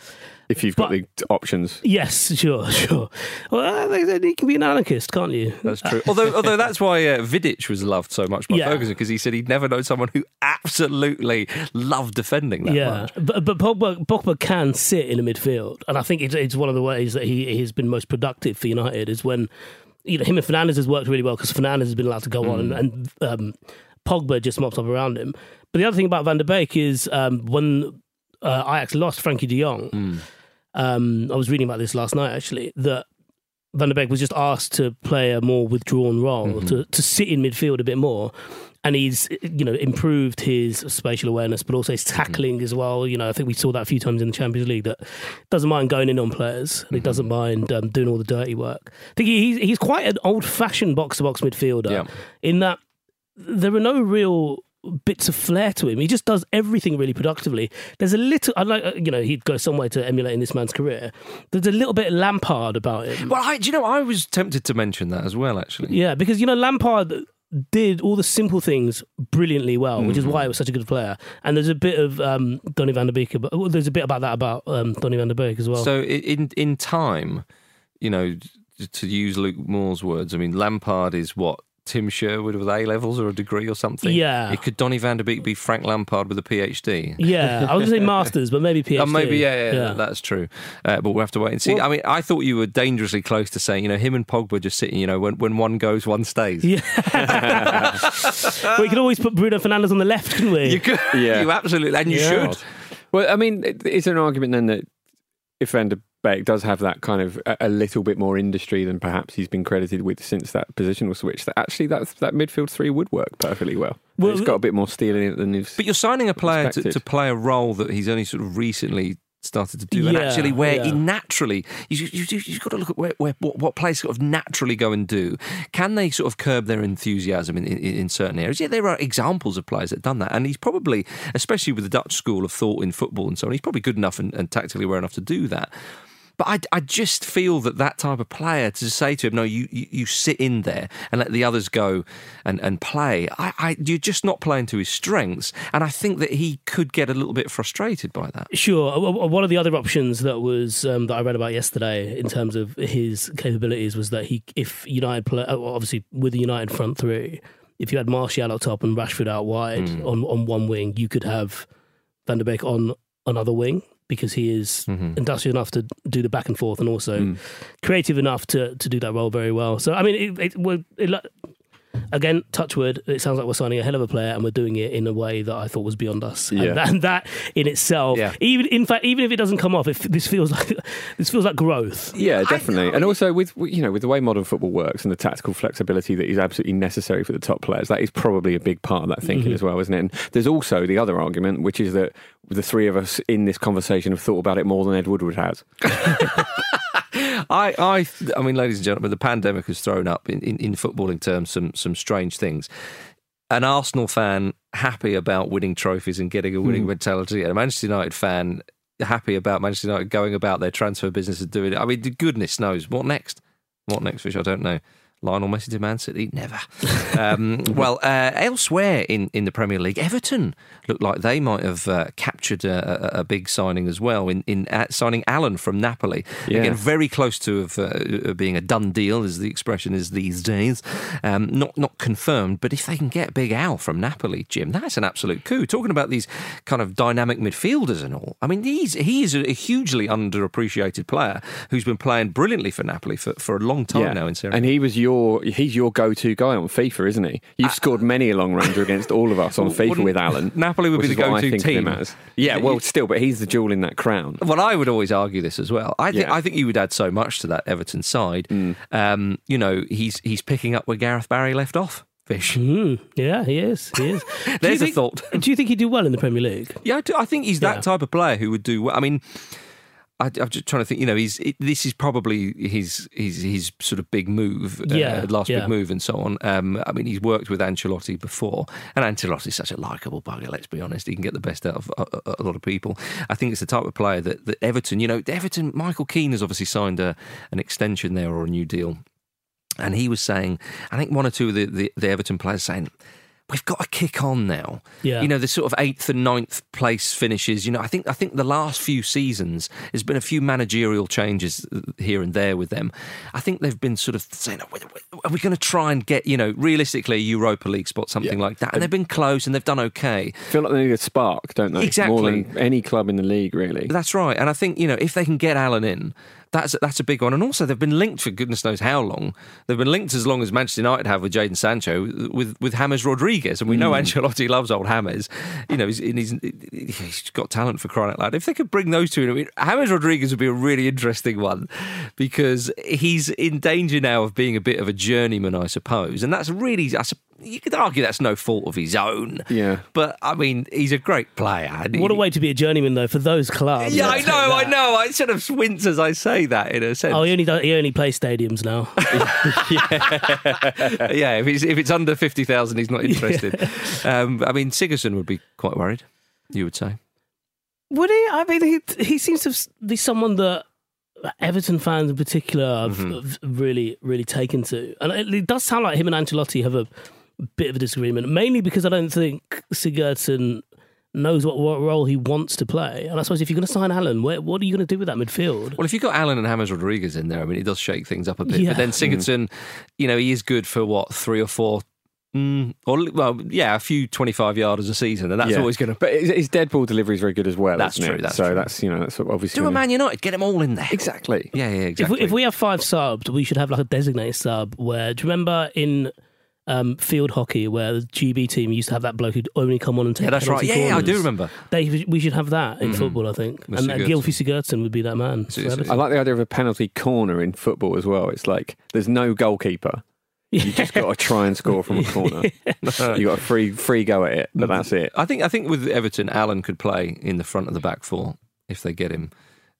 If you've got But- the options. Yes, sure, sure. Well, they- they- you can be an anarchist, can't you? That's true. Although, although that's why uh, Vidic was loved so much by Yeah. Ferguson because he said he'd never known someone who absolutely loved defending that yeah, much. but but Pogba, Pogba can sit in a midfield, and I think it's, it's one of the ways that he he has been most productive for United is when you know him and Fernandes has worked really well because Fernandes has been allowed to go on, and, and um, Pogba just mops up around him. But the other thing about Van der Beek is um, when uh, Ajax lost Frenkie De Jong, um, I was reading about this last night actually that. Van der Beek was just asked to play a more withdrawn role, to, to sit in midfield a bit more. And he's, you know, improved his spatial awareness, but also his tackling as well. You know, I think we saw that a few times in the Champions League that doesn't mind going in on players and he doesn't mind um, doing all the dirty work. I think he's, he's quite an old fashioned box to box midfielder Yeah. in that there are no real bits of flair to him. He just does everything really productively. There's a little, I like, uh, you know, he'd go some way to emulating this man's career. There's a little bit Lampard about him. Well, I, do you know, I was tempted to mention that as well, actually. Yeah, because you know Lampard did all the simple things brilliantly well, which is Mm-hmm. why he was such a good player. And there's a bit of um, Donny van der Beek. About, well, there's a bit about that about um, Donny van der Beek as well. So in in time, you know, to use Luke Moore's words, I mean, Lampard is what Tim Sherwood with A levels or a degree or something. Yeah. It could Donny Van der Beek be Frank Lampard with a PhD? yeah, I was going to say masters, but maybe PhD. Oh, maybe, yeah, yeah, that's true. Uh, but we'll have to wait and see. Well- I mean, I thought you were dangerously close to saying, you know, him and Pogba just sitting, you know, when, when one goes, one stays. Yeah. we could always put Bruno Fernandes on the left, couldn't we? You could, Yeah. you absolutely, and you Yeah. should. Well, I mean, it- is there an argument then that if Van der Beek does have that kind of a, a little bit more industry than perhaps he's been credited with since that positional switch, that actually that that midfield three would work perfectly well. Well, it's got a bit more steel in it than he's. But you're signing a player to, to play a role that he's only sort of recently started to do, and actually where he naturally you, you, you, you've got to look at where, where what, what players sort of naturally go and do. Can they sort of curb their enthusiasm in, in, in certain areas? Yeah, there are examples of players that have done that, and he's probably, especially with the Dutch school of thought in football and so on, he's probably good enough and, and tactically aware enough to do that. But I, I just feel that that type of player to say to him, no, you, you, you sit in there and let the others go and, and play. I, I, you're just not playing to his strengths. And I think that he could get a little bit frustrated by that. Sure. Uh, One of the other options that was um, that I read about yesterday in terms of his capabilities was that he, if United play, uh, obviously with the United front three, if you had Martial up top and Rashford out wide Hmm. on on one wing, you could have Van der Beek on another wing because he is Mm-hmm. industrious enough to do the back and forth and also Hmm. creative enough to to do that role very well. So I mean, it, it, it, again, touchwood. It sounds like we're signing a hell of a player, and we're doing it in a way that I thought was beyond us. Yeah. And, that, and that in itself, Yeah. even in fact, even if it doesn't come off, if this feels like this feels like growth. Yeah, definitely. know. And also with you know with the way modern football works and the tactical flexibility that is absolutely necessary for the top players, that is probably a big part of that thinking mm-hmm. as well, isn't it? And there's also the other argument, which is that the three of us in this conversation have thought about it more than Ed Woodward has. I, I, I mean, ladies and gentlemen, the pandemic has thrown up in, in, in footballing terms some some strange things. An Arsenal fan happy about winning trophies and getting a winning hmm. mentality, and a Manchester United fan happy about Manchester United going about their transfer business and doing it. I mean, goodness knows what next. What next, which I don't know. Lionel Messi to Man City? Never. Um, well, uh, elsewhere in, in the Premier League, Everton looked like they might have uh, captured a, a, a big signing as well in, in uh, signing Allan from Napoli. Yeah. Again, very close to of, uh, being a done deal, as the expression is these days. Um, not not confirmed, but if they can get Big Al from Napoli, Jim, that's an absolute coup. Talking about these kind of dynamic midfielders and all. I mean, he's he is a hugely underappreciated player who's been playing brilliantly for Napoli for, for a long time now in Serie A. and he was your he's your go-to guy on FIFA, isn't he? You've scored many a long ranger against all of us on FIFA with Allan. Napoli would be the is I go-to think of him team. as. Yeah, well, still, but he's the jewel in that crown. Well, I would always argue this as well. I think Yeah. I think you would add so much to that Everton side. Mm. Um, you know, he's he's picking up where Gareth Barry left off. Fish. Mm, yeah, he is. He is. Do you There's a thought. Do you think he'd do well in the Premier League? Yeah, I, do, I think he's that Yeah. type of player who would do well. I mean, I, I'm just trying to think. You know, he's it, this is probably his his his sort of big move, uh, Yeah, last yeah. big move, and so on. Um, I mean, he's worked with Ancelotti before, and Ancelotti's such a likable bugger. Let's be honest; he can get the best out of a, a, a lot of people. I think it's the type of player that, that Everton. You know, Everton. Michael Keane has obviously signed a, an extension there or a new deal. And he was saying, I think one or two of the, the, the Everton players saying, we've got to kick on now. Yeah. You know, the sort of eighth and ninth place finishes. You know, I think I think the last few seasons there's been a few managerial changes uh, here and there with them. I think they've been sort of saying, "Are we- are we going to try and get you know realistically a Europa League spot, something Yeah. like that? And they've been close and they've done okay. feel like they need a spark, don't they? Exactly. More than any club in the league, really. That's right. And I think, you know, if they can get Allan in, that's that's a big one. And also, they've been linked for goodness knows how long. They've been linked as long as Manchester United have with Jadon Sancho, with with James Rodriguez, and we know hmm. Ancelotti loves old Hammers. You know, he's, he's he's got talent for crying out loud. If they could bring those two in, I mean, James Rodriguez would be a really interesting one because he's in danger now of being a bit of a journeyman, I suppose. And that's really, I sup- you could argue that's no fault of his own. Yeah. But I mean, he's a great player. and What a way to be a journeyman, though, for those clubs. yeah, I'll I take know, I know. I sort of wince as I say that in a sense. Oh, he only does, he only plays stadiums now. yeah, yeah. if it's, if it's under 50,000, he's not interested. Um, I mean, Sigurdsson would be quite worried, you would say. Would he? I mean, he he seems to be someone that Everton fans in particular have, Mm-hmm. have really really taken to, and it, it does sound like him and Ancelotti have a bit of a disagreement. Mainly because I don't think Sigurdsson knows what, what role he wants to play. And I suppose if you're going to sign Allan, where, what are you going to do with that midfield? Well, if you've got Allan and James Rodriguez in there, I mean, it does shake things up a bit. Yeah. But then Sigurdsson, you know, he is good for what, three or four, mm, or, well, yeah, a few 25 yarders a season, and that's Yeah. always going to. But his, his dead ball delivery is very good as well. That's isn't true, It? that's so true. that's you know that's obviously Do a gonna- Man United, get them all in there. exactly. Yeah, yeah, If exactly. we, if we have five subs, we should have like a designated sub where, do you remember in um, field hockey where the GB team used to have that bloke who'd only come on and take yeah, that's right. penalty Yeah, yeah, I do remember. They, we should have that in football, I think. Mr. And uh, Sigurdsson. Gylfi Sigurdsson would be that man. for It's- it's- I like the idea of a penalty corner in football as well. It's like there's no goalkeeper. You just got to try and score from a corner. you got a free free go at it, but that's it. I think I think with Everton, Allan could play in the front of the back four if they get him.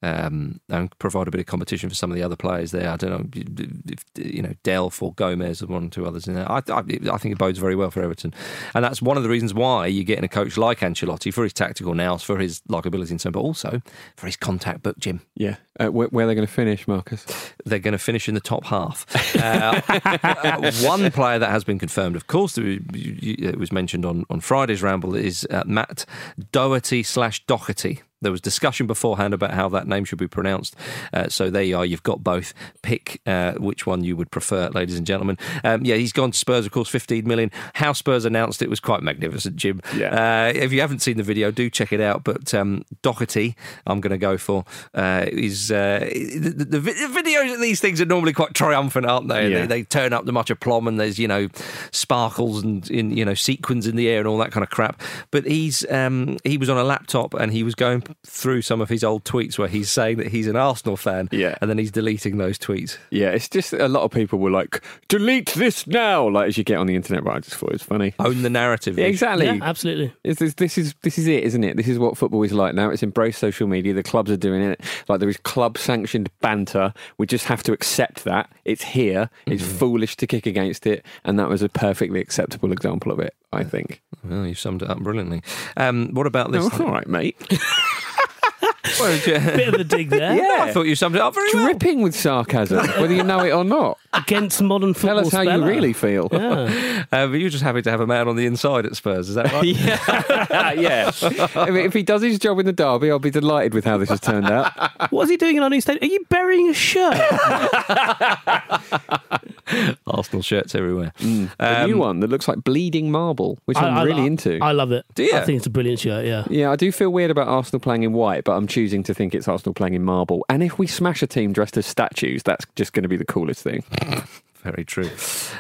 Um, and provide a bit of competition for some of the other players there. I don't know if you know Delph or Gomes and one or two others in there. I, I, I think it bodes very well for Everton, and that's one of the reasons why you're getting a coach like Ancelotti for his tactical nous, for his likability and so, but also for his contact book. Jim, Yeah. Uh, where, where are they going to finish, Marcus? they're going to finish in the top half. Uh, one player that has been confirmed, of course, it was mentioned on, on Friday's ramble, is uh, Matt Doherty slash Doherty. There was discussion beforehand about how that name should be pronounced. Uh, so there you are. You've got both. Pick uh, which one you would prefer, ladies and gentlemen. Um, yeah, he's gone to Spurs, of course, 15 million. How Spurs announced it was quite magnificent, Jim. Yeah. Uh, if you haven't seen the video, do check it out. But um, Doherty, I'm going to go for, uh, is uh, the, the, the videos of these things are normally quite triumphant, aren't they? Yeah. They, they turn up to much aplomb and there's, you know, sparkles and, in, you know, sequins in the air and all that kind of crap. But he's um, he was on a laptop and he was going through some of his old tweets where he's saying that he's an Arsenal fan. Yeah. And then he's deleting those tweets. Yeah, it's just a lot of people were like, delete this now, like as you get on the internet. But I just thought it was funny. Own the narrative. Yeah, exactly. Yeah, absolutely. It's this, this is this is it, isn't it? This is what football is like now. It's embraced social media. The clubs are doing it. Like there is club sanctioned banter. We just have to accept that it's here. It's foolish to kick against it, and that was a perfectly acceptable example of it. I think. Well, you've summed it up brilliantly. Um, what about this? No, all right, mate. Well, yeah. Bit of a dig there. Yeah. I thought you summed it up very well. Dripping with sarcasm, whether you know it or not. Against modern football. Tell us how you really feel. Yeah. Uh, but you're just happy to have a man on the inside at Spurs, is that right? yeah, yeah. If, if he does his job in the derby, I'll be delighted with how this has turned out. What is he doing in our new stadium? Are you burying a shirt? Arsenal shirts everywhere. A new one that looks like bleeding marble, which I'm I- I- really I- into. I love it. Do you? I think it's a brilliant shirt. Yeah. yeah, I do feel weird about Arsenal playing in white, but I'm choosing to think it's Arsenal playing in marble. And if we smash a team dressed as statues, that's just going to be the coolest thing. Very true.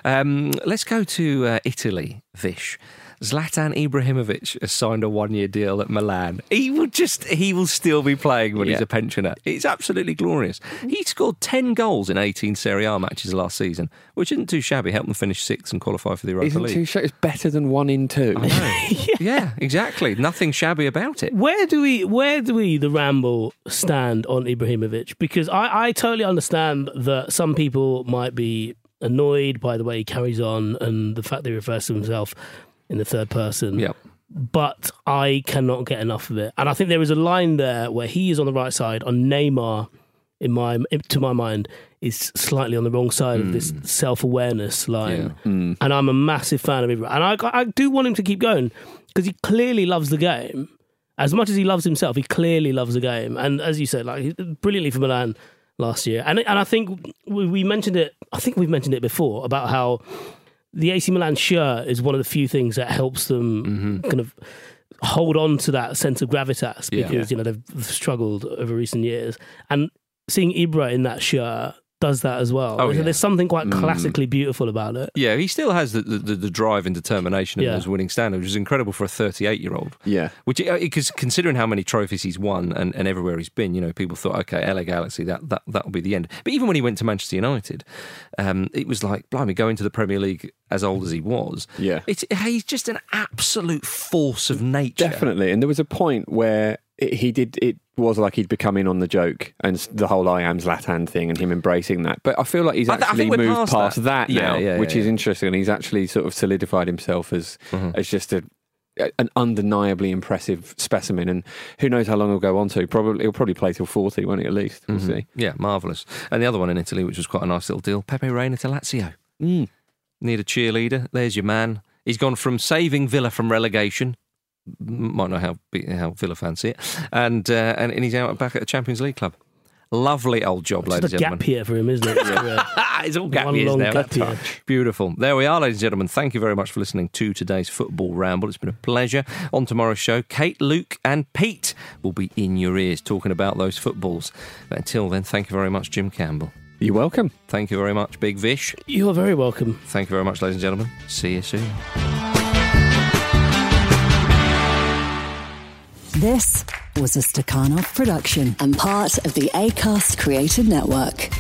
Um, let's go to uh, Italy, Vish. Zlatan Ibrahimovic has signed a one-year deal at Milan. He will just—he will still be playing when he's a pensioner. It's absolutely glorious. He scored ten goals in 18 Serie A matches last season, which isn't too shabby. Helped them finish sixth and qualify for the Europa Isn't League. two shows better than one in two? yeah. exactly. Nothing shabby about it. Where do we, where do we, the Ramble, stand on Ibrahimovic? Because I, I totally understand that some people might be annoyed by the way he carries on and the fact that he refers to himself in the third person. Yeah. But I cannot get enough of it. And I think there is a line there where he is on the right side, on Neymar, in my to my mind, is slightly on the wrong side of this hmm. self awareness line. Hmm. And I'm a massive fan of him And I, I do want him to keep going because he clearly loves the game. As much as he loves himself, he clearly loves the game. And as you said, like brilliantly for Milan last year. And and I think we, we mentioned it. I think we've mentioned it before about how the AC Milan shirt is one of the few things that helps them mm-hmm. kind of hold on to that sense of gravitas Yeah. because you know they've struggled over recent years. And seeing Ibra in that shirt does that as well. Oh, there's, yeah. there's something quite mm. classically beautiful about it. Yeah, he still has the, the, the drive and determination Yeah. and those winning standard, which is incredible for a 38 year old. Yeah. Which, uh, because considering how many trophies he's won and, and everywhere he's been, you know, people thought, okay, LA Galaxy, that that that'll be the end. But even when he went to Manchester United, um, it was like, blimey, going to the Premier League as old as he was. Yeah. it's he's just an absolute force of nature. Definitely. And there was a point where it, he did, it was like he'd become in on the joke and the whole I am Zlatan thing and him embracing that. But I feel like he's I th- I actually moved past past, that. that, Yeah, now, yeah, yeah, which is interesting. And he's actually sort of solidified himself as, Mm-hmm. as just a, an undeniably impressive specimen. And who knows how long he'll go on to. Probably He'll probably play till 40, won't he, at least? We'll see. Yeah, marvellous. And the other one in Italy, which was quite a nice little deal, Pepe Reina to Lazio. Mm. Need a cheerleader. There's your man. He's gone from saving Villa from relegation. Might know how how Villa fans see it, and uh, and, and he's out back at the Champions League club. Lovely old job, It's ladies a and gap gentlemen. year for him, isn't it? It's all gap One years now. gap year. Beautiful. There we are, ladies and gentlemen. Thank you very much for listening to today's football ramble. It's been a pleasure. On tomorrow's show, Kate, Luke, and Pete will be in your ears talking about those footballs. But until then, thank you very much, Jim Campbell. You're welcome. Thank you very much, Big Vish. You're very welcome. Thank you very much, ladies and gentlemen. See you soon. This was a Stakhanov production and part of the ACAST Creative Network.